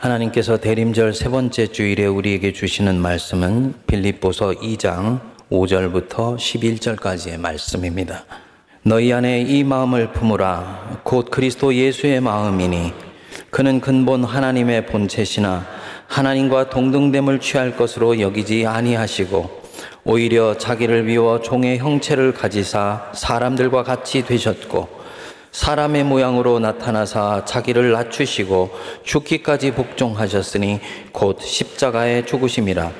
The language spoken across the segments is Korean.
하나님께서 대림절 세 번째 주일에 우리에게 주시는 말씀은 빌립보서 2장 5절부터 11절까지의 말씀입니다. 너희 안에 이 마음을 품으라 곧 그리스도 예수의 마음이니 그는 근본 하나님의 본체시나 하나님과 동등됨을 취할 것으로 여기지 아니하시고 오히려 자기를 비워 종의 형체를 가지사 사람들과 같이 되셨고 사람의 모양으로 나타나사 자기를 낮추시고 죽기까지 복종하셨으니 곧 십자가에 죽으심이라.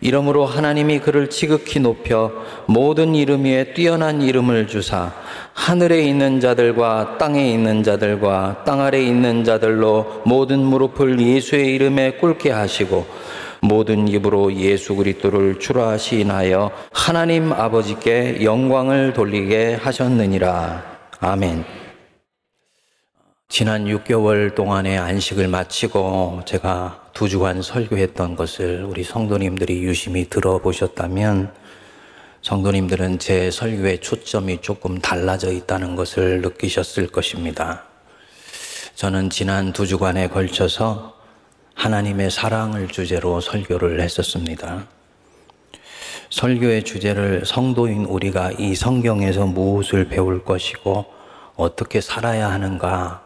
이러므로 하나님이 그를 지극히 높여 모든 이름 위에 뛰어난 이름을 주사 하늘에 있는 자들과 땅에 있는 자들과 땅 아래 있는 자들로 모든 무릎을 예수의 이름에 꿇게 하시고 모든 입으로 예수 그리스도를 주라 시인하여 하나님 아버지께 영광을 돌리게 하셨느니라. 아멘. 지난 6개월 동안의 안식을 마치고 제가 두 주간 설교했던 것을 우리 성도님들이 유심히 들어보셨다면 성도님들은 제 설교의 초점이 조금 달라져 있다는 것을 느끼셨을 것입니다. 저는 지난 두 주간에 걸쳐서 하나님의 사랑을 주제로 설교를 했었습니다. 설교의 주제를 성도인 우리가 이 성경에서 무엇을 배울 것이고 어떻게 살아야 하는가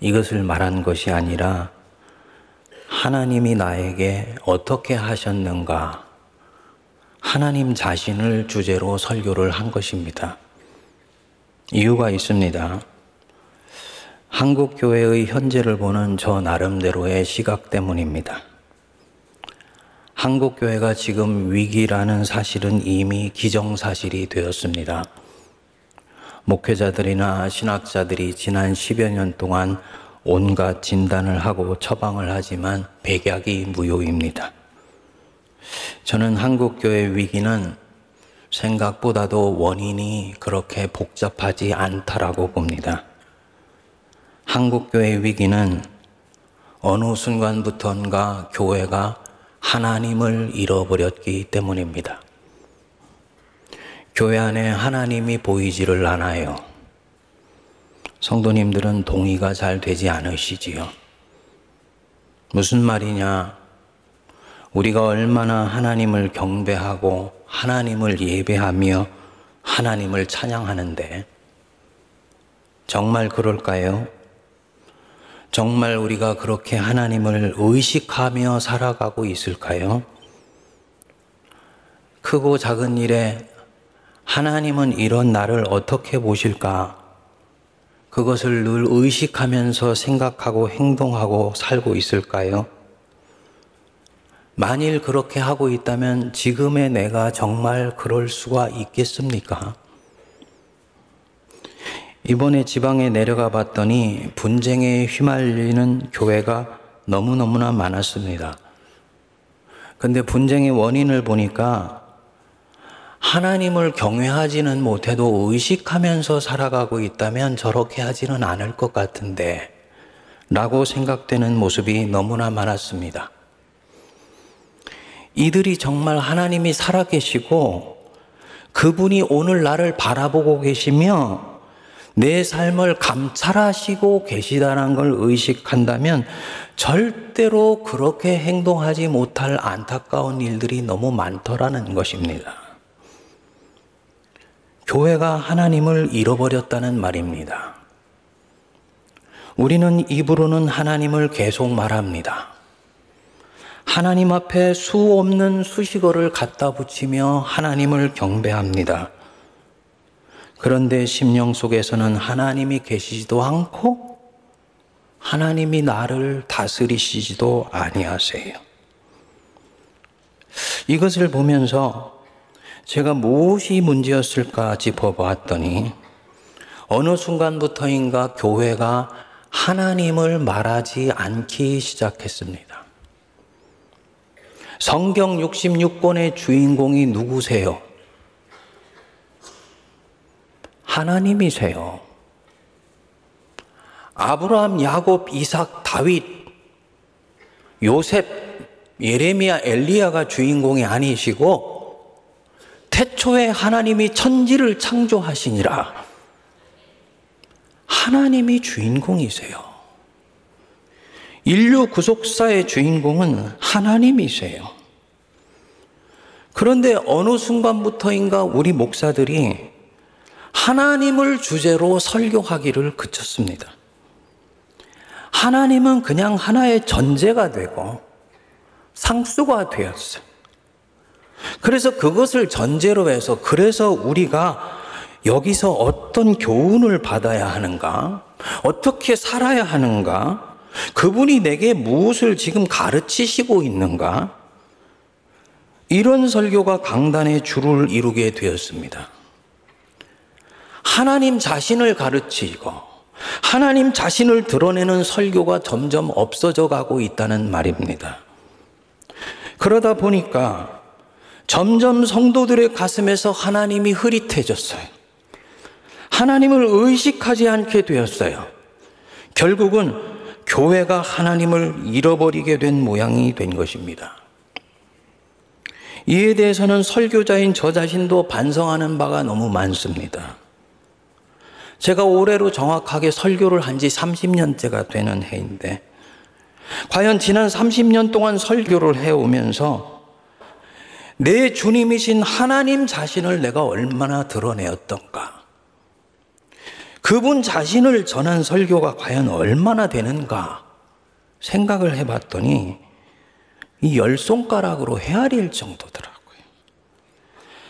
이것을 말한 것이 아니라 하나님이 나에게 어떻게 하셨는가 하나님 자신을 주제로 설교를 한 것입니다. 이유가 있습니다. 한국 교회의 현재를 보는 저 나름대로의 시각 때문입니다. 한국 교회가 지금 위기라는 사실은 이미 기정사실이 되었습니다. 목회자들이나 신학자들이 지난 10여 년 동안 온갖 진단을 하고 처방을 하지만 백약이 무효입니다. 저는 한국 교회 위기는 생각보다도 원인이 그렇게 복잡하지 않다라고 봅니다. 한국 교회 위기는 어느 순간부턴가 교회가 하나님을 잃어버렸기 때문입니다. 교회 안에 하나님이 보이지를 않아요. 성도님들은 동의가 잘 되지 않으시지요. 무슨 말이냐? 우리가 얼마나 하나님을 경배하고 하나님을 예배하며 하나님을 찬양하는데 정말 그럴까요? 정말 우리가 그렇게 하나님을 의식하며 살아가고 있을까요? 크고 작은 일에 하나님은 이런 나를 어떻게 보실까? 그것을 늘 의식하면서 생각하고 행동하고 살고 있을까요? 만일 그렇게 하고 있다면 지금의 내가 정말 그럴 수가 있겠습니까? 이번에 지방에 내려가 봤더니 분쟁에 휘말리는 교회가 너무너무나 많았습니다. 근데 분쟁의 원인을 보니까 하나님을 경외하지는 못해도 의식하면서 살아가고 있다면 저렇게 하지는 않을 것 같은데 라고 생각되는 모습이 너무나 많았습니다. 이들이 정말 하나님이 살아계시고 그분이 오늘 나를 바라보고 계시며 내 삶을 감찰하시고 계시다는 걸 의식한다면 절대로 그렇게 행동하지 못할 안타까운 일들이 너무 많더라는 것입니다. 교회가 하나님을 잃어버렸다는 말입니다. 우리는 입으로는 하나님을 계속 말합니다. 하나님 앞에 수 없는 수식어를 갖다 붙이며 하나님을 경배합니다. 그런데 심령 속에서는 하나님이 계시지도 않고 하나님이 나를 다스리시지도 아니하세요. 이것을 보면서 제가 무엇이 문제였을까 짚어보았더니 어느 순간부터인가 교회가 하나님을 말하지 않기 시작했습니다. 성경 66권의 주인공이 누구세요? 하나님이세요. 아브라함, 야곱, 이삭, 다윗, 요셉, 예레미야, 엘리야가 주인공이 아니시고 태초에 하나님이 천지를 창조하시니라. 하나님이 주인공이세요. 인류 구속사의 주인공은 하나님이세요. 그런데 어느 순간부터인가 우리 목사들이 하나님을 주제로 설교하기를 그쳤습니다. 하나님은 그냥 하나의 전제가 되고 상수가 되었어요. 그래서 그것을 전제로 해서 그래서 우리가 여기서 어떤 교훈을 받아야 하는가? 어떻게 살아야 하는가? 그분이 내게 무엇을 지금 가르치시고 있는가? 이런 설교가 강단의 줄을 이루게 되었습니다. 하나님 자신을 가르치고 하나님 자신을 드러내는 설교가 점점 없어져 가고 있다는 말입니다. 그러다 보니까 점점 성도들의 가슴에서 하나님이 흐릿해졌어요. 하나님을 의식하지 않게 되었어요. 결국은 교회가 하나님을 잃어버리게 된 모양이 된 것입니다. 이에 대해서는 설교자인 저 자신도 반성하는 바가 너무 많습니다. 제가 올해로 정확하게 설교를 한 지 30년째가 되는 해인데, 과연 지난 30년 동안 설교를 해오면서 내 주님이신 하나님 자신을 내가 얼마나 드러내었던가? 그분 자신을 전한 설교가 과연 얼마나 되는가? 생각을 해봤더니 이 열 손가락으로 헤아릴 정도더라고요.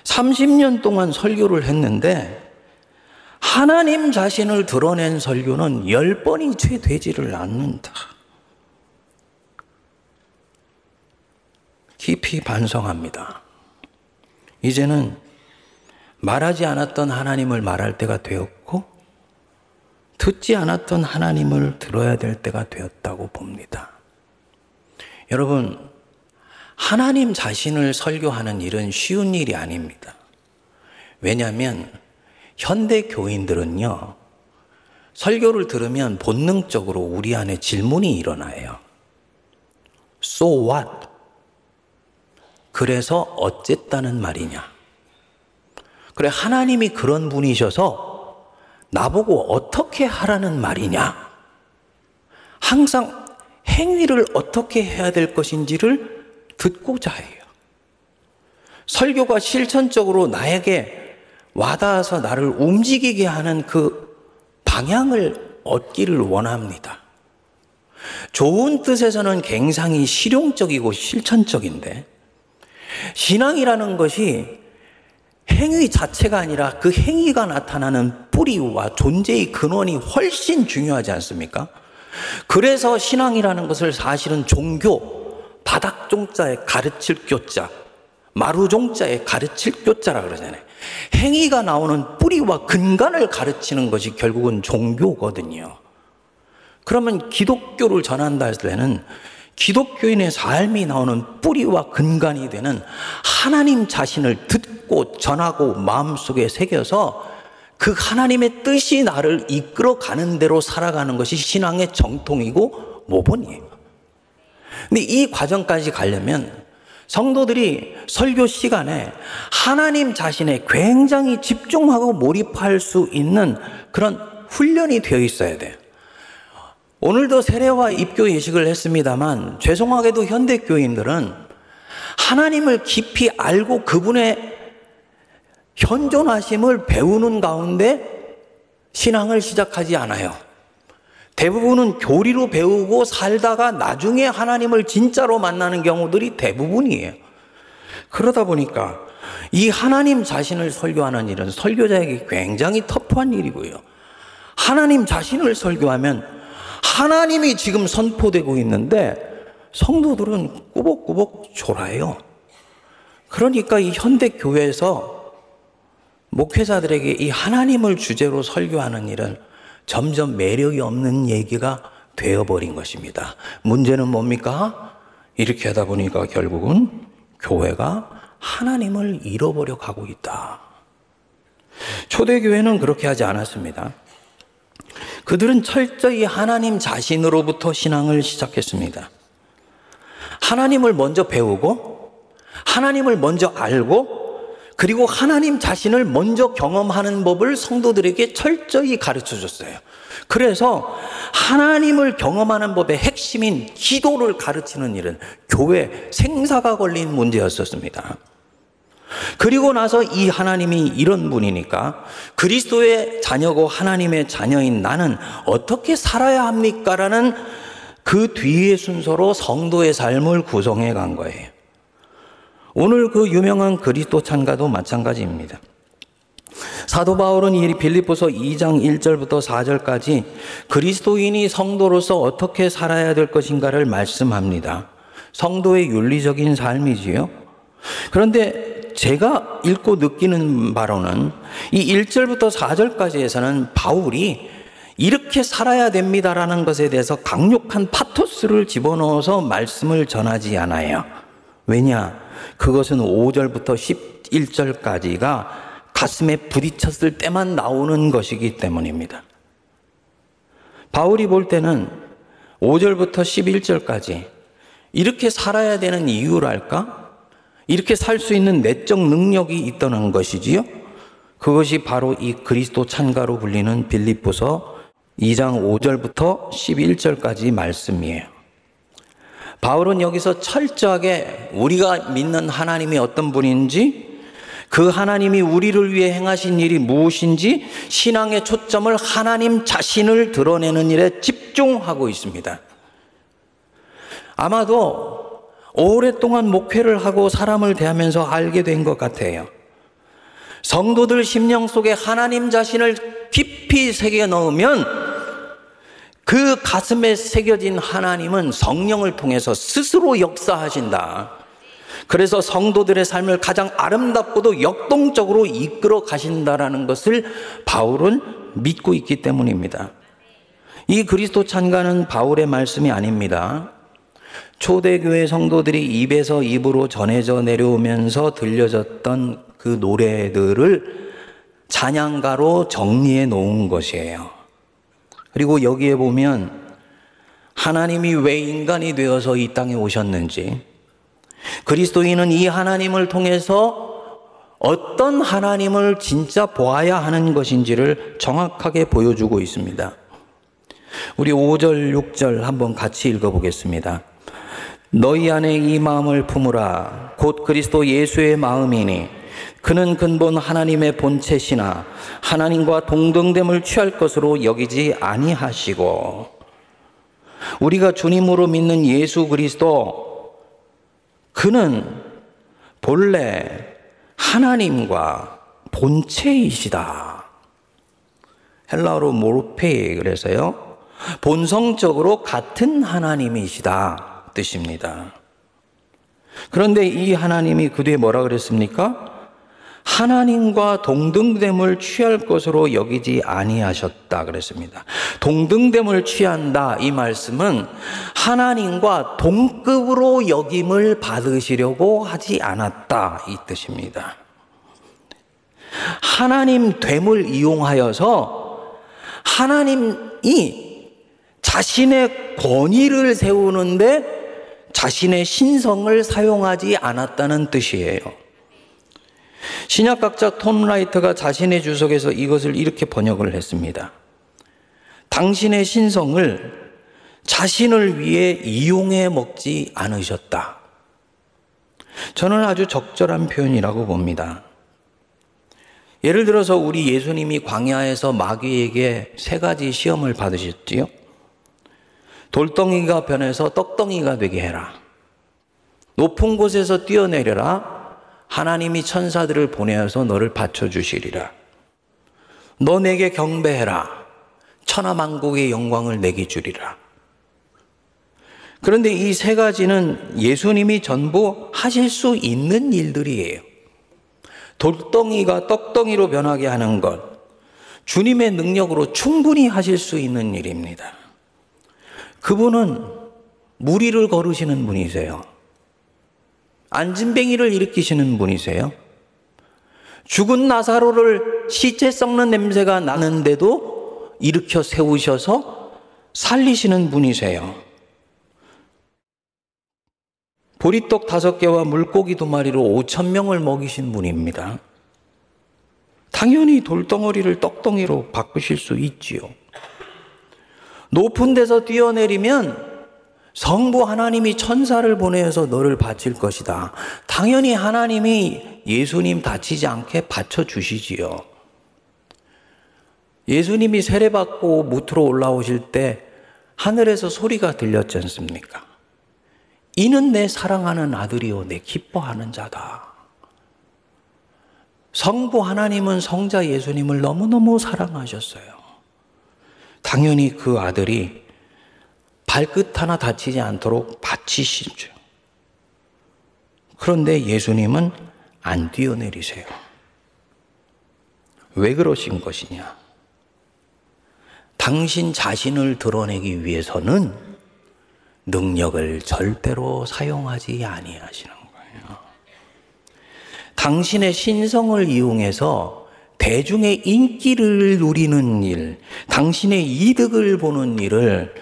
30년 동안 설교를 했는데 하나님 자신을 드러낸 설교는 열 번이 채 되지를 않는다. 깊이 반성합니다. 이제는 말하지 않았던 하나님을 말할 때가 되었고, 듣지 않았던 하나님을 들어야 될 때가 되었다고 봅니다. 여러분, 하나님 자신을 설교하는 일은 쉬운 일이 아닙니다. 왜냐하면 현대 교인들은요, 설교를 들으면 본능적으로 우리 안에 질문이 일어나요. So what? 그래서 어쨌다는 말이냐? 그래, 하나님이 그런 분이셔서 나보고 어떻게 하라는 말이냐? 항상 행위를 어떻게 해야 될 것인지를 듣고자 해요. 설교가 실천적으로 나에게 와닿아서 나를 움직이게 하는 그 방향을 얻기를 원합니다. 좋은 뜻에서는 굉장히 실용적이고 실천적인데, 신앙이라는 것이 행위 자체가 아니라 그 행위가 나타나는 뿌리와 존재의 근원이 훨씬 중요하지 않습니까? 그래서 신앙이라는 것을 사실은 종교, 바닥 종자에 가르칠 교자, 마루종자에 가르칠 교자라 그러잖아요. 행위가 나오는 뿌리와 근간을 가르치는 것이 결국은 종교거든요. 그러면 기독교를 전한다 할 때는 기독교인의 삶이 나오는 뿌리와 근간이 되는 하나님 자신을 듣고 전하고 마음속에 새겨서 그 하나님의 뜻이 나를 이끌어 가는 대로 살아가는 것이 신앙의 정통이고 모본이에요. 근데 이 과정까지 가려면 성도들이 설교 시간에 하나님 자신에 굉장히 집중하고 몰입할 수 있는 그런 훈련이 되어 있어야 돼요. 오늘도 세례와 입교 예식을 했습니다만 죄송하게도 현대 교인들은 하나님을 깊이 알고 그분의 현존하심을 배우는 가운데 신앙을 시작하지 않아요. 대부분은 교리로 배우고 살다가 나중에 하나님을 진짜로 만나는 경우들이 대부분이에요. 그러다 보니까 이 하나님 자신을 설교하는 일은 설교자에게 굉장히 터프한 일이고요. 하나님 자신을 설교하면 하나님이 지금 선포되고 있는데 성도들은 꾸벅꾸벅 졸아요. 그러니까 이 현대 교회에서 목회자들에게 이 하나님을 주제로 설교하는 일은 점점 매력이 없는 얘기가 되어버린 것입니다. 문제는 뭡니까? 이렇게 하다 보니까 결국은 교회가 하나님을 잃어버려 가고 있다. 초대교회는 그렇게 하지 않았습니다. 그들은 철저히 하나님 자신으로부터 신앙을 시작했습니다. 하나님을 먼저 배우고, 하나님을 먼저 알고, 그리고 하나님 자신을 먼저 경험하는 법을 성도들에게 철저히 가르쳐 줬어요. 그래서 하나님을 경험하는 법의 핵심인 기도를 가르치는 일은 교회 생사가 걸린 문제였었습니다. 그리고 나서 이 하나님이 이런 분이니까 그리스도의 자녀고 하나님의 자녀인 나는 어떻게 살아야 합니까? 라는 그 뒤의 순서로 성도의 삶을 구성해 간 거예요. 오늘 그 유명한 그리스도 찬가도 마찬가지입니다. 사도 바울은 이 빌립보서 2장 1절부터 4절까지 그리스도인이 성도로서 어떻게 살아야 될 것인가를 말씀합니다. 성도의 윤리적인 삶이지요. 그런데 제가 읽고 느끼는 바로는 이 1절부터 4절까지에서는 바울이 이렇게 살아야 됩니다라는 것에 대해서 강력한 파토스를 집어넣어서 말씀을 전하지 않아요. 왜냐? 그것은 5절부터 11절까지가 가슴에 부딪혔을 때만 나오는 것이기 때문입니다. 바울이 볼 때는 5절부터 11절까지 이렇게 살아야 되는 이유랄까? 이렇게 살 수 있는 내적 능력이 있다는 것이지요. 그것이 바로 이 그리스도 찬가로 불리는 빌립보서 2장 5절부터 11절까지 말씀이에요. 바울은 여기서 철저하게 우리가 믿는 하나님이 어떤 분인지 그 하나님이 우리를 위해 행하신 일이 무엇인지 신앙의 초점을 하나님 자신을 드러내는 일에 집중하고 있습니다. 아마도 오랫동안 목회를 하고 사람을 대하면서 알게 된 것 같아요. 성도들 심령 속에 하나님 자신을 깊이 새겨 넣으면 그 가슴에 새겨진 하나님은 성령을 통해서 스스로 역사하신다. 그래서 성도들의 삶을 가장 아름답고도 역동적으로 이끌어 가신다라는 것을 바울은 믿고 있기 때문입니다. 이 그리스도 찬가는 바울의 말씀이 아닙니다. 초대교회 성도들이 입에서 입으로 전해져 내려오면서 들려졌던 그 노래들을 찬양가로 정리해 놓은 것이에요. 그리고 여기에 보면 하나님이 왜 인간이 되어서 이 땅에 오셨는지, 그리스도인은 이 하나님을 통해서 어떤 하나님을 진짜 보아야 하는 것인지를 정확하게 보여주고 있습니다. 우리 5절, 6절 한번 같이 읽어보겠습니다. 너희 안에 이 마음을 품으라. 곧 그리스도 예수의 마음이니 그는 근본 하나님의 본체시나 하나님과 동등됨을 취할 것으로 여기지 아니하시고 우리가 주님으로 믿는 예수 그리스도 그는 본래 하나님과 본체이시다. 헬라어로 모르페 그래서요. 본성적으로 같은 하나님이시다 뜻입니다. 그런데 이 하나님이 그 뒤에 뭐라 그랬습니까? 하나님과 동등됨을 취할 것으로 여기지 아니하셨다 그랬습니다. 동등됨을 취한다 이 말씀은 하나님과 동급으로 여김을 받으시려고 하지 않았다 이 뜻입니다. 하나님 됨을 이용하여서 하나님이 자신의 권위를 세우는데 자신의 신성을 사용하지 않았다는 뜻이에요. 신약학자 톰 라이트가 자신의 주석에서 이것을 이렇게 번역을 했습니다. 당신의 신성을 자신을 위해 이용해 먹지 않으셨다. 저는 아주 적절한 표현이라고 봅니다. 예를 들어서 우리 예수님이 광야에서 마귀에게 세 가지 시험을 받으셨지요. 돌덩이가 변해서 떡덩이가 되게 해라. 높은 곳에서 뛰어내려라. 하나님이 천사들을 보내어서 너를 받쳐주시리라. 너 내게 경배해라. 천하만국의 영광을 내게 주리라. 그런데 이 세 가지는 예수님이 전부 하실 수 있는 일들이에요. 돌덩이가 떡덩이로 변하게 하는 것, 주님의 능력으로 충분히 하실 수 있는 일입니다. 그분은 무리를 걸으시는 분이세요. 안진뱅이를 일으키시는 분이세요. 죽은 나사로를 시체 썩는 냄새가 나는데도 일으켜 세우셔서 살리시는 분이세요. 보리떡 다섯 개와 물고기 두 마리로 오천 명을 먹이신 분입니다. 당연히 돌덩어리를 떡덩이로 바꾸실 수 있지요. 높은 데서 뛰어내리면 성부 하나님이 천사를 보내서 너를 바칠 것이다. 당연히 하나님이 예수님 다치지 않게 받쳐 주시지요. 예수님이 세례받고 무트로 올라오실 때 하늘에서 소리가 들렸지 않습니까? 이는 내 사랑하는 아들이요, 내 기뻐하는 자다. 성부 하나님은 성자 예수님을 너무너무 사랑하셨어요. 당연히 그 아들이 발끝 하나 다치지 않도록 바치시죠. 그런데 예수님은 안 뛰어내리세요. 왜 그러신 것이냐? 당신 자신을 드러내기 위해서는 능력을 절대로 사용하지 아니하시는 거예요. 당신의 신성을 이용해서 대중의 인기를 누리는 일, 당신의 이득을 보는 일을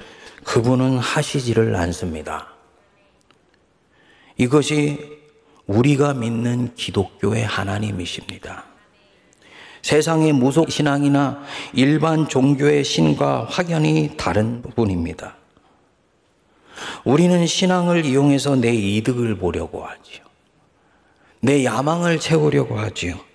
그분은 하시지를 않습니다. 이것이 우리가 믿는 기독교의 하나님이십니다. 세상의 무속 신앙이나 일반 종교의 신과 확연히 다른 분입니다. 우리는 신앙을 이용해서 내 이득을 보려고 하지요. 내 야망을 채우려고 하지요.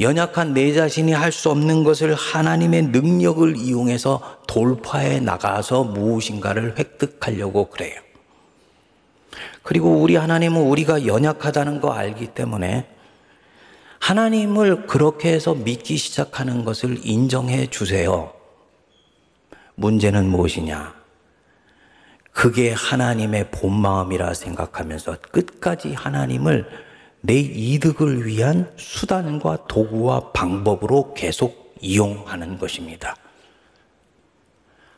연약한 내 자신이 할 수 없는 것을 하나님의 능력을 이용해서 돌파해 나가서 무엇인가를 획득하려고 그래요. 그리고 우리 하나님은 우리가 연약하다는 거 알기 때문에 하나님을 그렇게 해서 믿기 시작하는 것을 인정해 주세요. 문제는 무엇이냐? 그게 하나님의 본 마음이라 생각하면서 끝까지 하나님을 내 이득을 위한 수단과 도구와 방법으로 계속 이용하는 것입니다.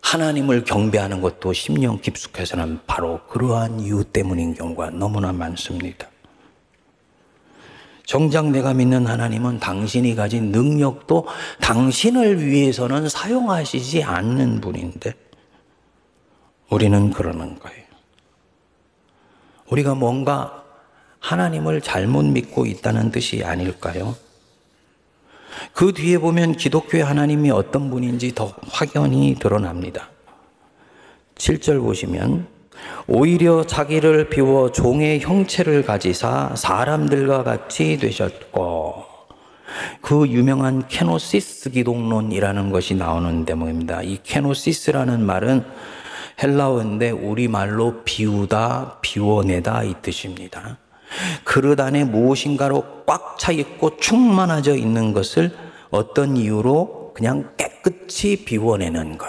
하나님을 경배하는 것도 심령 깊숙해서는 바로 그러한 이유 때문인 경우가 너무나 많습니다. 정작 내가 믿는 하나님은 당신이 가진 능력도 당신을 위해서는 사용하시지 않는 분인데 우리는 그러는 거예요. 우리가 뭔가 하나님을 잘못 믿고 있다는 뜻이 아닐까요? 그 뒤에 보면 기독교의 하나님이 어떤 분인지 더 확연히 드러납니다. 7절 보시면 오히려 자기를 비워 종의 형체를 가지사 사람들과 같이 되셨고 그 유명한 케노시스 기독론이라는 것이 나오는 대목입니다. 이 케노시스라는 말은 헬라어인데 우리말로 비우다, 비워내다 이 뜻입니다. 그릇 안에 무엇인가로 꽉 차 있고 충만해져 있는 것을 어떤 이유로 그냥 깨끗이 비워내는 것.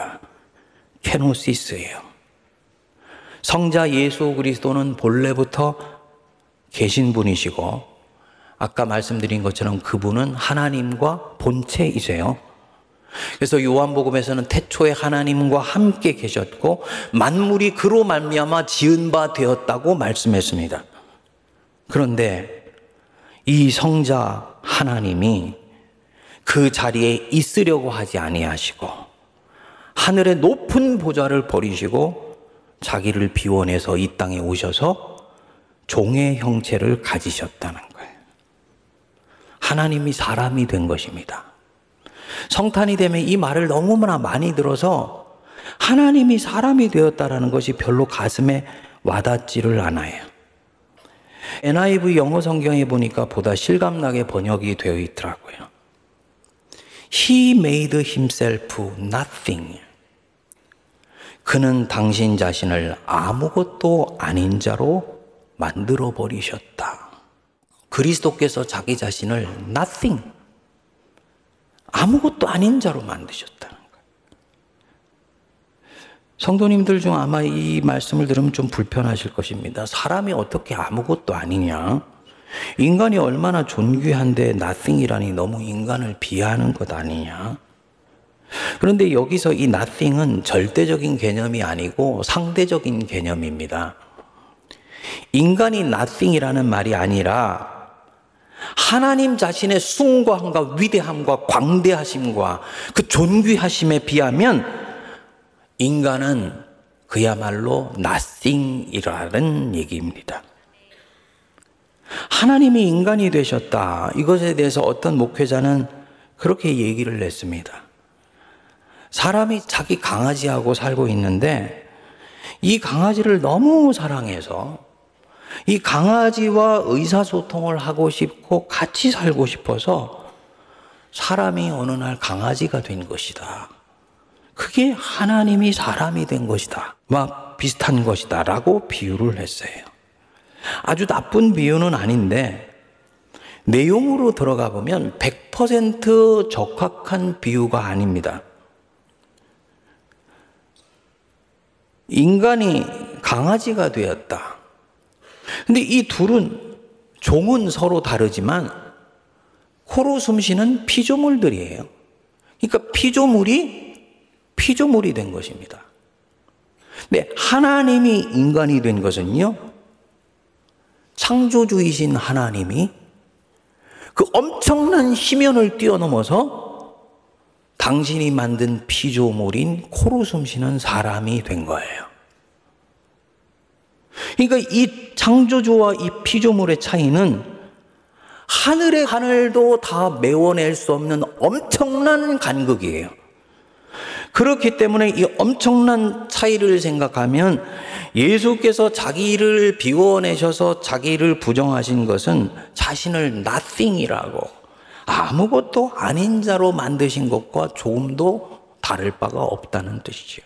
케노시스예요. 성자 예수 그리스도는 본래부터 계신 분이시고 아까 말씀드린 것처럼 그분은 하나님과 본체이세요. 그래서 요한복음에서는 태초에 하나님과 함께 계셨고 만물이 그로 말미암아 지은 바 되었다고 말씀했습니다. 그런데 이 성자 하나님이 그 자리에 있으려고 하지 아니하시고 하늘의 높은 보좌를 버리시고 자기를 비워내서 이 땅에 오셔서 종의 형체를 가지셨다는 거예요. 하나님이 사람이 된 것입니다. 성탄이 되면 이 말을 너무나 많이 들어서 하나님이 사람이 되었다라는 것이 별로 가슴에 와닿지를 않아요. NIV 영어 성경에 보니까 보다 실감나게 번역이 되어 있더라고요. He made himself nothing. 그는 당신 자신을 아무것도 아닌 자로 만들어 버리셨다. 그리스도께서 자기 자신을 nothing, 아무것도 아닌 자로 만드셨다. 성도님들 중 아마 이 말씀을 들으면 좀 불편하실 것입니다. 사람이 어떻게 아무것도 아니냐? 인간이 얼마나 존귀한데 nothing이라니 너무 인간을 비하하는 것 아니냐? 그런데 여기서 이 nothing은 절대적인 개념이 아니고 상대적인 개념입니다. 인간이 nothing이라는 말이 아니라 하나님 자신의 숭고함과 위대함과 광대하심과 그 존귀하심에 비하면 인간은 그야말로 nothing이라는 얘기입니다. 하나님이 인간이 되셨다. 이것에 대해서 어떤 목회자는 그렇게 얘기를 했습니다. 사람이 자기 강아지하고 살고 있는데 이 강아지를 너무 사랑해서 이 강아지와 의사소통을 하고 싶고 같이 살고 싶어서 사람이 어느 날 강아지가 된 것이다. 그게 하나님이 사람이 된 것이다. 막 비슷한 것이다. 라고 비유를 했어요. 아주 나쁜 비유는 아닌데 내용으로 들어가 보면 100% 적합한 비유가 아닙니다. 인간이 강아지가 되었다. 근데 이 둘은 종은 서로 다르지만 코로 숨쉬는 피조물들이에요. 그러니까 피조물이 피조물이 된 것입니다. 근데 하나님이 인간이 된 것은요, 창조주이신 하나님이 그 엄청난 심연을 뛰어넘어서 당신이 만든 피조물인 코로 숨쉬는 사람이 된 거예요. 그러니까 이 창조주와 이 피조물의 차이는 하늘의 하늘도 다 메워낼 수 없는 엄청난 간극이에요. 그렇기 때문에 이 엄청난 차이를 생각하면 예수께서 자기를 비워내셔서 자기를 부정하신 것은 자신을 nothing이라고 아무것도 아닌 자로 만드신 것과 조금도 다를 바가 없다는 뜻이죠.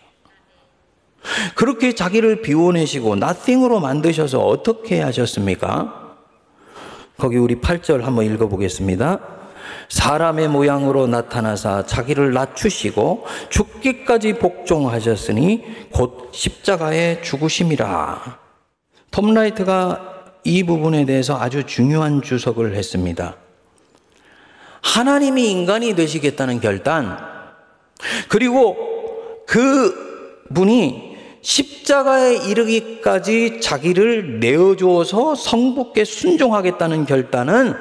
그렇게 자기를 비워내시고 nothing으로 만드셔서 어떻게 하셨습니까? 거기 우리 8절 한번 읽어보겠습니다. 사람의 모양으로 나타나사 자기를 낮추시고 죽기까지 복종하셨으니 곧 십자가에 죽으심이라. 톰 라이트가 이 부분에 대해서 아주 중요한 주석을 했습니다. 하나님이 인간이 되시겠다는 결단, 그리고 그 분이 십자가에 이르기까지 자기를 내어주어서 성부께 순종하겠다는 결단은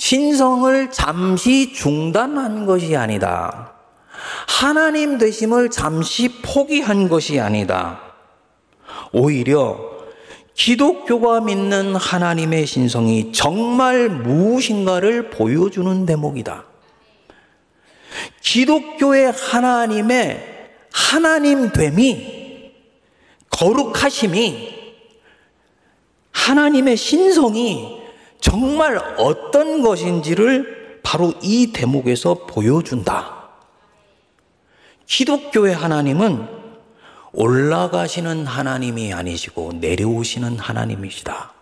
신성을 잠시 중단한 것이 아니다. 하나님 되심을 잠시 포기한 것이 아니다. 오히려 기독교가 믿는 하나님의 신성이 정말 무엇인가를 보여주는 대목이다. 기독교의 하나님의 하나님 됨이 거룩하심이 하나님의 신성이 정말 어떤 것인지를 바로 이 대목에서 보여준다. 기독교의 하나님은 올라가시는 하나님이 아니시고 내려오시는 하나님이시다.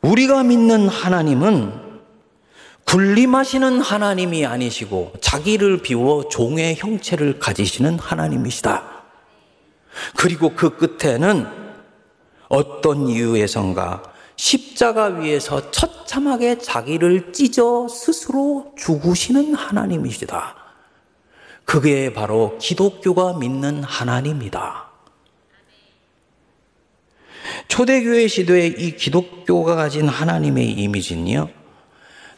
우리가 믿는 하나님은 군림하시는 하나님이 아니시고 자기를 비워 종의 형체를 가지시는 하나님이시다. 그리고 그 끝에는 어떤 이유에선가 십자가 위에서 처참하게 자기를 찢어 스스로 죽으시는 하나님이시다. 그게 바로 기독교가 믿는 하나님이다. 초대교회 시대의 이 기독교가 가진 하나님의 이미지는요,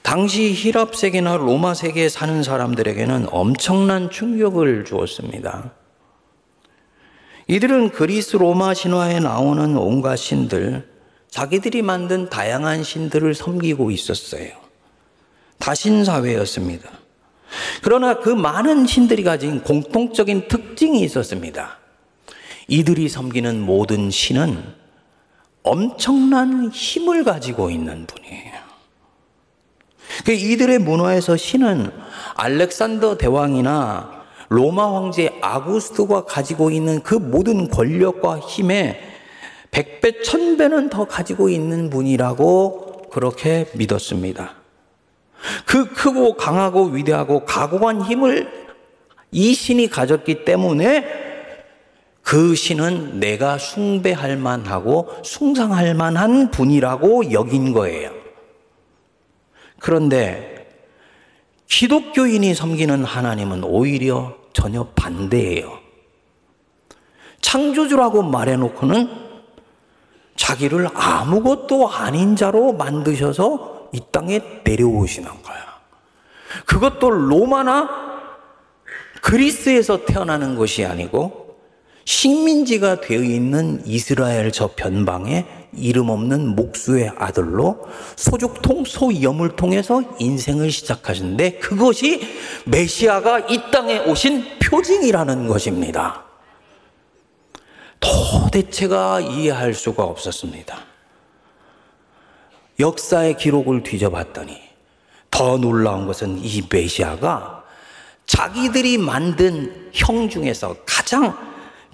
당시 히랍 세계나 로마 세계에 사는 사람들에게는 엄청난 충격을 주었습니다. 이들은 그리스 로마 신화에 나오는 온갖 신들, 자기들이 만든 다양한 신들을 섬기고 있었어요. 다신 사회였습니다. 그러나 그 많은 신들이 가진 공통적인 특징이 있었습니다. 이들이 섬기는 모든 신은 엄청난 힘을 가지고 있는 분이에요. 그 이들의 문화에서 신은 알렉산더 대왕이나 로마 황제 아구스토가 가지고 있는 그 모든 권력과 힘에 백배, 천배는 더 가지고 있는 분이라고 그렇게 믿었습니다. 그 크고 강하고 위대하고 각오한 힘을 이 신이 가졌기 때문에 그 신은 내가 숭배할 만하고 숭상할 만한 분이라고 여긴 거예요. 그런데 기독교인이 섬기는 하나님은 오히려 전혀 반대예요. 창조주라고 말해놓고는 자기를 아무것도 아닌 자로 만드셔서 이 땅에 내려오시는 거야. 그것도 로마나 그리스에서 태어나는 것이 아니고 식민지가 되어 있는 이스라엘 저 변방에 이름 없는 목수의 아들로 소죽통 소염을 통해서 인생을 시작하셨는데 그것이 메시아가 이 땅에 오신 표징이라는 것입니다. 도대체가 이해할 수가 없었습니다. 역사의 기록을 뒤져봤더니 더 놀라운 것은 이 메시아가 자기들이 만든 형 중에서 가장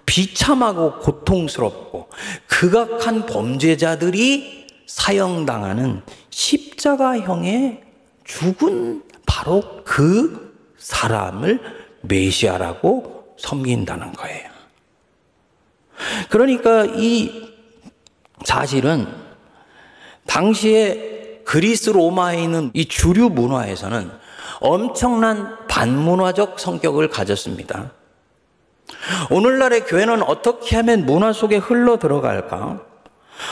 비참하고 고통스럽고 극악한 범죄자들이 사형당하는 십자가형에 죽은 바로 그 사람을 메시아라고 섬긴다는 거예요. 그러니까 이 사실은 당시에 그리스 로마에 있는 이 주류 문화에서는 엄청난 반문화적 성격을 가졌습니다. 오늘날의 교회는 어떻게 하면 문화 속에 흘러 들어갈까?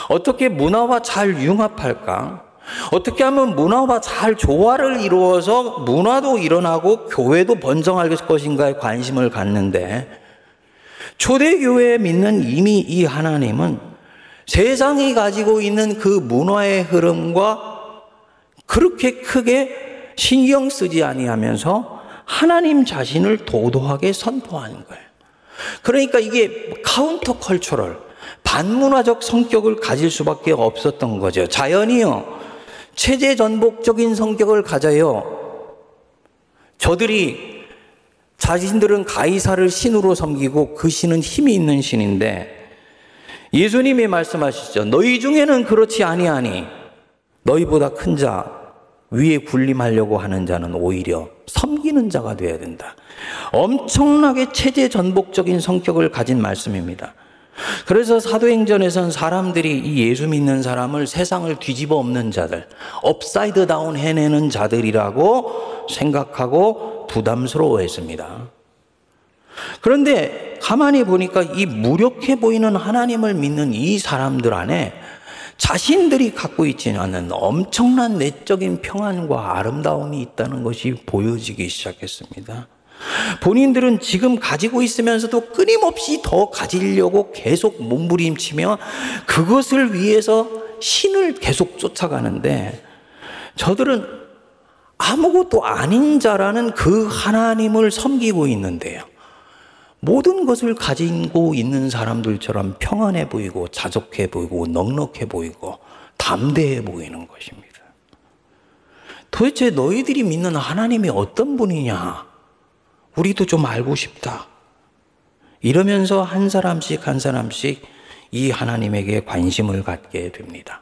어떻게 문화와 잘 융합할까? 어떻게 하면 문화와 잘 조화를 이루어서 문화도 일어나고 교회도 번성할 것인가에 관심을 갖는데 초대교회에 믿는 이미 이 하나님은 세상이 가지고 있는 그 문화의 흐름과 그렇게 크게 신경 쓰지 아니하면서 하나님 자신을 도도하게 선포하는 거예요. 그러니까 이게 counter-cultural, 반문화적 성격을 가질 수밖에 없었던 거죠. 자연이요. 체제 전복적인 성격을 가져요. 저들이 자신들은 가이사를 신으로 섬기고 그 신은 힘이 있는 신인데 예수님이 말씀하시죠. 너희 중에는 그렇지 아니하니 너희보다 큰 자 위에 군림하려고 하는 자는 오히려 섬기는 자가 되어야 된다. 엄청나게 체제 전복적인 성격을 가진 말씀입니다. 그래서 사도행전에선 사람들이 이 예수 믿는 사람을 세상을 뒤집어 엎는 자들, upside down 해내는 자들이라고 생각하고 부담스러워 했습니다. 그런데 가만히 보니까 이 무력해 보이는 하나님을 믿는 이 사람들 안에 자신들이 갖고 있지는 않은 엄청난 내적인 평안과 아름다움이 있다는 것이 보여지기 시작했습니다. 본인들은 지금 가지고 있으면서도 끊임없이 더 가지려고 계속 몸부림치며 그것을 위해서 신을 계속 쫓아가는데 저들은 아무것도 아닌 자라는 그 하나님을 섬기고 있는데요. 모든 것을 가지고 있는 사람들처럼 평안해 보이고 자족해 보이고 넉넉해 보이고 담대해 보이는 것입니다. 도대체 너희들이 믿는 하나님이 어떤 분이냐? 우리도 좀 알고 싶다. 이러면서 한 사람씩 한 사람씩 이 하나님에게 관심을 갖게 됩니다.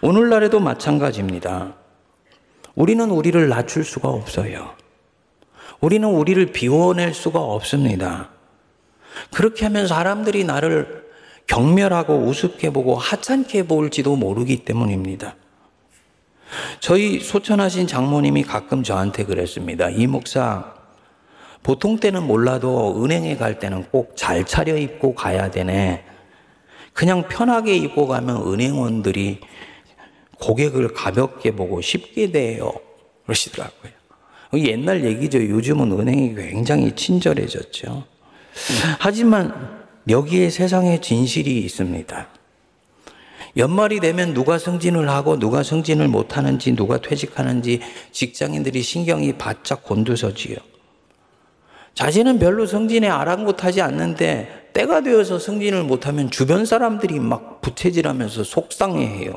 오늘날에도 마찬가지입니다. 우리는 우리를 낮출 수가 없어요. 우리는 우리를 비워낼 수가 없습니다. 그렇게 하면 사람들이 나를 경멸하고 우습게 보고 하찮게 볼지도 모르기 때문입니다. 저희 소천하신 장모님이 가끔 저한테 그랬습니다. 이 목사, 보통 때는 몰라도 은행에 갈 때는 꼭 잘 차려입고 가야 되네. 그냥 편하게 입고 가면 은행원들이 고객을 가볍게 보고 쉽게 대요. 그러시더라고요. 옛날 얘기죠. 요즘은 은행이 굉장히 친절해졌죠. 하지만 여기에 세상에 진실이 있습니다. 연말이 되면 누가 승진을 하고 누가 승진을 못하는지 누가 퇴직하는지 직장인들이 신경이 바짝 곤두서지요. 자신은 별로 승진에 아랑곳하지 않는데 때가 되어서 승진을 못하면 주변 사람들이 막 부채질하면서 속상해해요.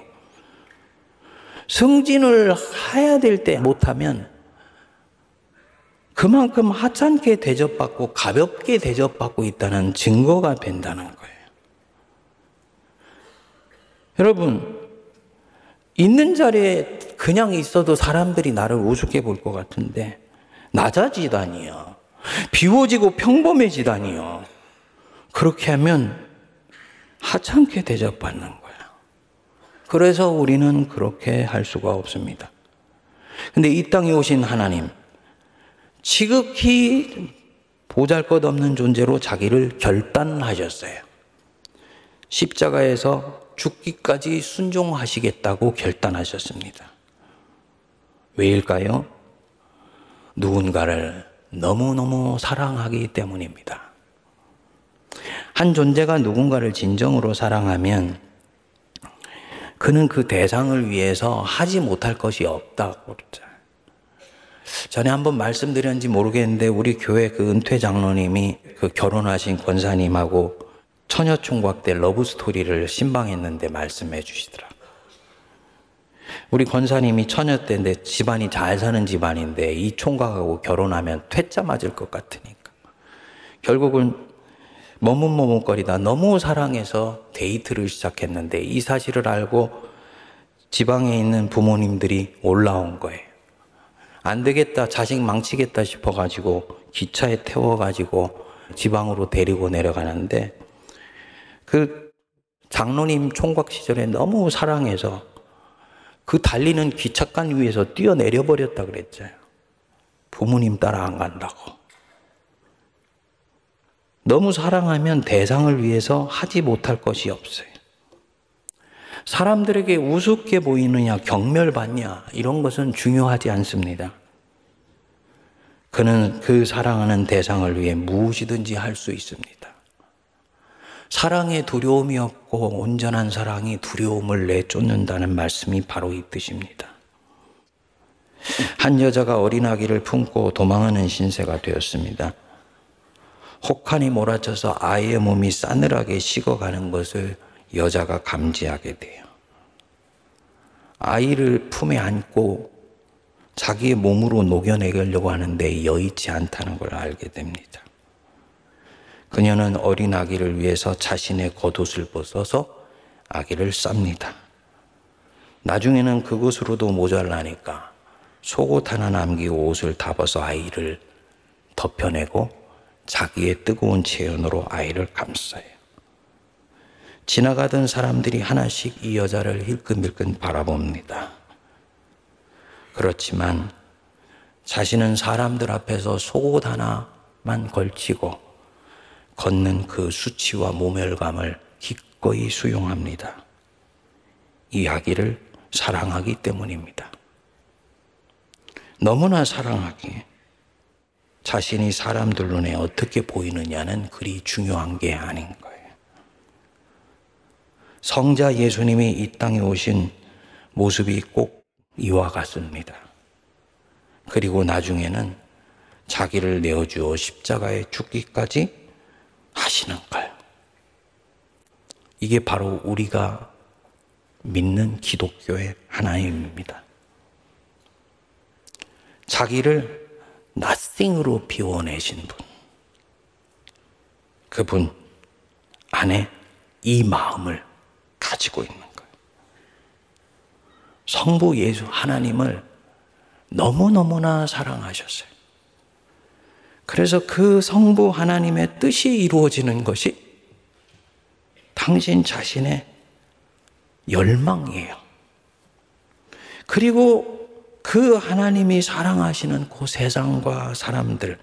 승진을 해야 될 때 못하면 그만큼 하찮게 대접받고 가볍게 대접받고 있다는 증거가 된다는 거예요. 여러분, 있는 자리에 그냥 있어도 사람들이 나를 우습게 볼 것 같은데, 낮아지다니요. 비워지고 평범해지다니요. 그렇게 하면 하찮게 대접받는 거야. 그래서 우리는 그렇게 할 수가 없습니다. 근데 이 땅에 오신 하나님, 지극히 보잘 것 없는 존재로 자기를 결단하셨어요. 십자가에서 죽기까지 순종하시겠다고 결단하셨습니다. 왜일까요? 누군가를 너무너무 사랑하기 때문입니다. 한 존재가 누군가를 진정으로 사랑하면 그는 그 대상을 위해서 하지 못할 것이 없다고 그러잖아요. 전에 한번 말씀드렸는지 모르겠는데 우리 교회 그 은퇴 장로님이 그 결혼하신 권사님하고 처녀 총각 때 러브 스토리를 심방했는데 말씀해 주시더라. 우리 권사님이 처녀 때인데 집안이 잘 사는 집안인데 이 총각하고 결혼하면 퇴짜 맞을 것 같으니까 결국은 머뭇머뭇거리다 너무 사랑해서 데이트를 시작했는데 이 사실을 알고 지방에 있는 부모님들이 올라온 거예요. 안 되겠다, 자식 망치겠다 싶어가지고 기차에 태워가지고 지방으로 데리고 내려가는데 그 장로님 총각 시절에 너무 사랑해서 그 달리는 기찻간 위에서 뛰어내려 버렸다 그랬잖아요. 부모님 따라 안 간다고. 너무 사랑하면 대상을 위해서 하지 못할 것이 없어요. 사람들에게 우습게 보이느냐, 경멸받냐, 이런 것은 중요하지 않습니다. 그는 그 사랑하는 대상을 위해 무엇이든지 할 수 있습니다. 사랑에 두려움이 없고 온전한 사랑이 두려움을 내쫓는다는 말씀이 바로 이 뜻입니다. 한 여자가 어린 아기를 품고 도망하는 신세가 되었습니다. 혹한이 몰아쳐서 아이의 몸이 싸늘하게 식어가는 것을 여자가 감지하게 돼요. 아이를 품에 안고 자기의 몸으로 녹여내려고 하는데 여의치 않다는 걸 알게 됩니다. 그녀는 어린 아기를 위해서 자신의 겉옷을 벗어서 아기를 쌉니다. 나중에는 그것으로도 모자라니까 속옷 하나 남기고 옷을 다 벗어 아이를 덮여내고 자기의 뜨거운 체온으로 아이를 감싸요. 지나가던 사람들이 하나씩 이 여자를 힐끔힐끔 바라봅니다. 그렇지만 자신은 사람들 앞에서 속옷 하나만 걸치고 걷는 그 수치와 모멸감을 기꺼이 수용합니다. 이 아기를 사랑하기 때문입니다. 너무나 사랑하기에 자신이 사람들 눈에 어떻게 보이느냐는 그리 중요한 게 아닌 거예요. 성자 예수님이 이 땅에 오신 모습이 꼭 이와 같습니다. 그리고 나중에는 자기를 내어주어 십자가에 죽기까지 하시는 거예요. 이게 바로 우리가 믿는 기독교의 하나님입니다. 자기를 nothing으로 비워내신 분. 그분 안에 이 마음을 가지고 있는 거예요. 성부 예수 하나님을 너무너무나 사랑하셨어요. 그래서 그 성부 하나님의 뜻이 이루어지는 것이 당신 자신의 열망이에요. 그리고 그 하나님이 사랑하시는 그 세상과 사람들,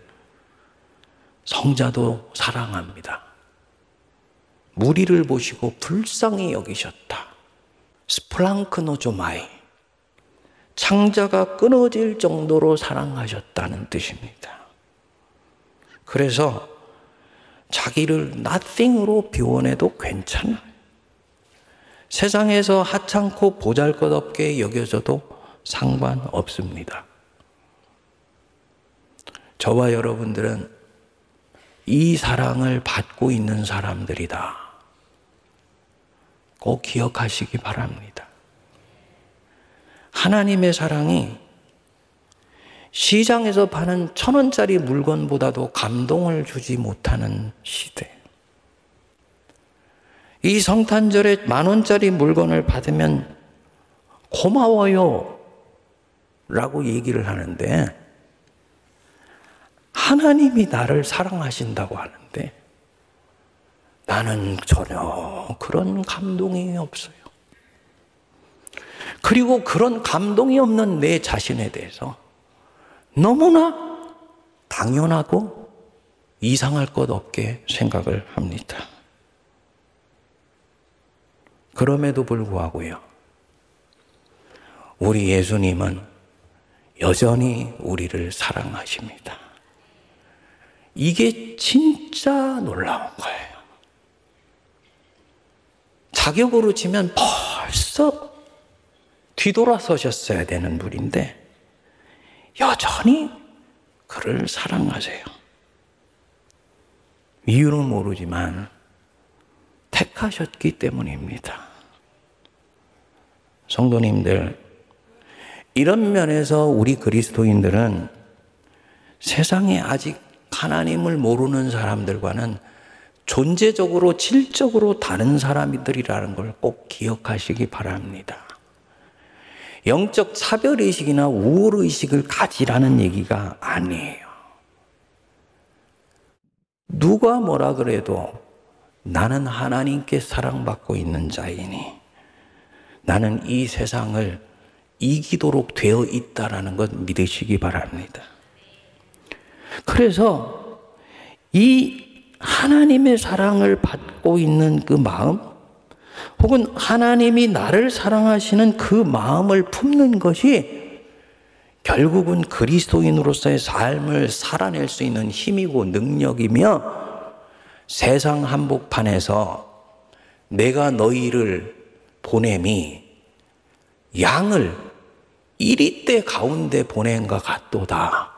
성자도 사랑합니다. 무리를 보시고 불쌍히 여기셨다. σπλαγχνίζομαι. 창자가 끊어질 정도로 사랑하셨다는 뜻입니다. 그래서 자기를 nothing으로 비워내도 괜찮아요. 세상에서 하찮고 보잘 것 없게 여겨져도 상관없습니다. 저와 여러분들은 이 사랑을 받고 있는 사람들이다. 꼭 기억하시기 바랍니다. 하나님의 사랑이 시장에서 파는 천 원짜리 물건보다도 감동을 주지 못하는 시대. 이 성탄절에 만 원짜리 물건을 받으면 고마워요. 라고 얘기를 하는데, 하나님이 나를 사랑하신다고 하는데, 나는 전혀 그런 감동이 없어요. 그리고 그런 감동이 없는 내 자신에 대해서 너무나 당연하고 이상할 것 없게 생각을 합니다. 그럼에도 불구하고요. 우리 예수님은 여전히 우리를 사랑하십니다. 이게 진짜 놀라운 거예요. 자격으로 치면 벌써 뒤돌아서셨어야 되는 분인데 여전히 그를 사랑하세요. 이유는 모르지만 택하셨기 때문입니다. 성도님들, 이런 면에서 우리 그리스도인들은 세상에 아직 하나님을 모르는 사람들과는 존재적으로 질적으로 다른 사람들이라는 걸 꼭 기억하시기 바랍니다. 영적 차별의식이나 우월의식을 가지라는 얘기가 아니에요. 누가 뭐라 그래도 나는 하나님께 사랑받고 있는 자이니 나는 이 세상을 이기도록 되어 있다라는 것 믿으시기 바랍니다. 그래서 이 하나님의 사랑을 받고 있는 그 마음, 혹은 하나님이 나를 사랑하시는 그 마음을 품는 것이 결국은 그리스도인으로서의 삶을 살아낼 수 있는 힘이고 능력이며 세상 한복판에서 내가 너희를 보냄이 양을 이리 때 가운데 보낸 것 같도다.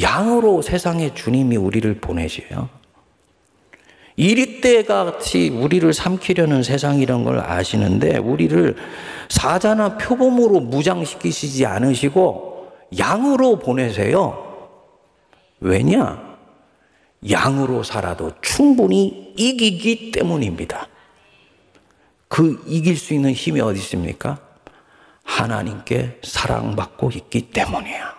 양으로 세상에 주님이 우리를 보내셔요. 이리 때 같이 우리를 삼키려는 세상이란 걸 아시는데 우리를 사자나 표범으로 무장시키시지 않으시고 양으로 보내세요. 왜냐? 양으로 살아도 충분히 이기기 때문입니다. 그 이길 수 있는 힘이 어디 있습니까? 하나님께 사랑받고 있기 때문이야.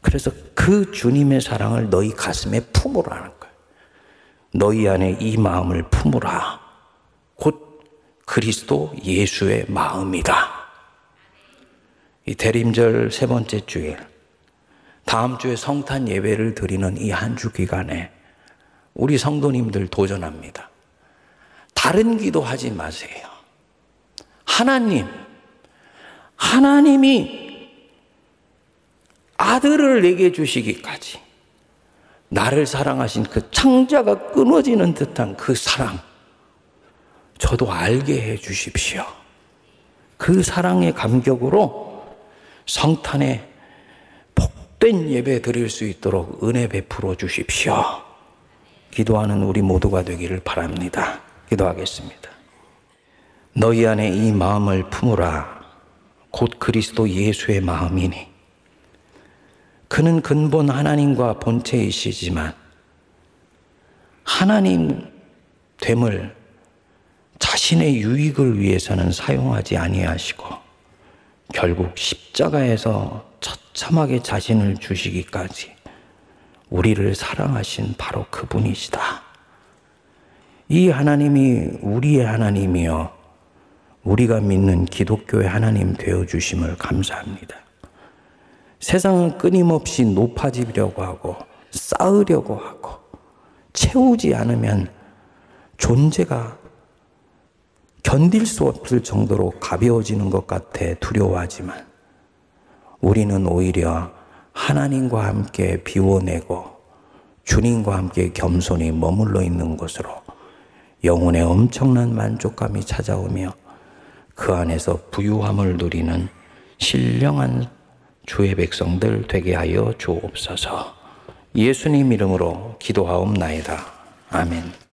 그래서 그 주님의 사랑을 너희 가슴에 품으라는. 너희 안에 이 마음을 품으라. 곧 그리스도 예수의 마음이다. 이 대림절 세 번째 주일, 다음 주에 성탄 예배를 드리는 이 한 주 기간에 우리 성도님들 도전합니다. 다른 기도 하지 마세요. 하나님, 하나님이 아들을 내게 주시기까지 나를 사랑하신 그 창자가 끊어지는 듯한 그 사랑, 저도 알게 해 주십시오. 그 사랑의 감격으로 성탄에 복된 예배 드릴 수 있도록 은혜 베풀어 주십시오. 기도하는 우리 모두가 되기를 바랍니다. 기도하겠습니다. 너희 안에 이 마음을 품으라. 곧 그리스도 예수의 마음이니. 그는 근본 하나님과 본체이시지만 하나님 됨을 자신의 유익을 위해서는 사용하지 아니하시고 결국 십자가에서 처참하게 자신을 주시기까지 우리를 사랑하신 바로 그분이시다. 이 하나님이 우리의 하나님이요. 우리가 믿는 기독교의 하나님 되어 주심을 감사합니다. 세상은 끊임없이 높아지려고 하고 쌓으려고 하고 채우지 않으면 존재가 견딜 수 없을 정도로 가벼워지는 것 같아 두려워하지만 우리는 오히려 하나님과 함께 비워내고 주님과 함께 겸손히 머물러 있는 곳으로 영혼의 엄청난 만족감이 찾아오며 그 안에서 부유함을 누리는 신령한 주의 백성들 되게 하여 주옵소서. 예수님 이름으로 기도하옵나이다. 아멘.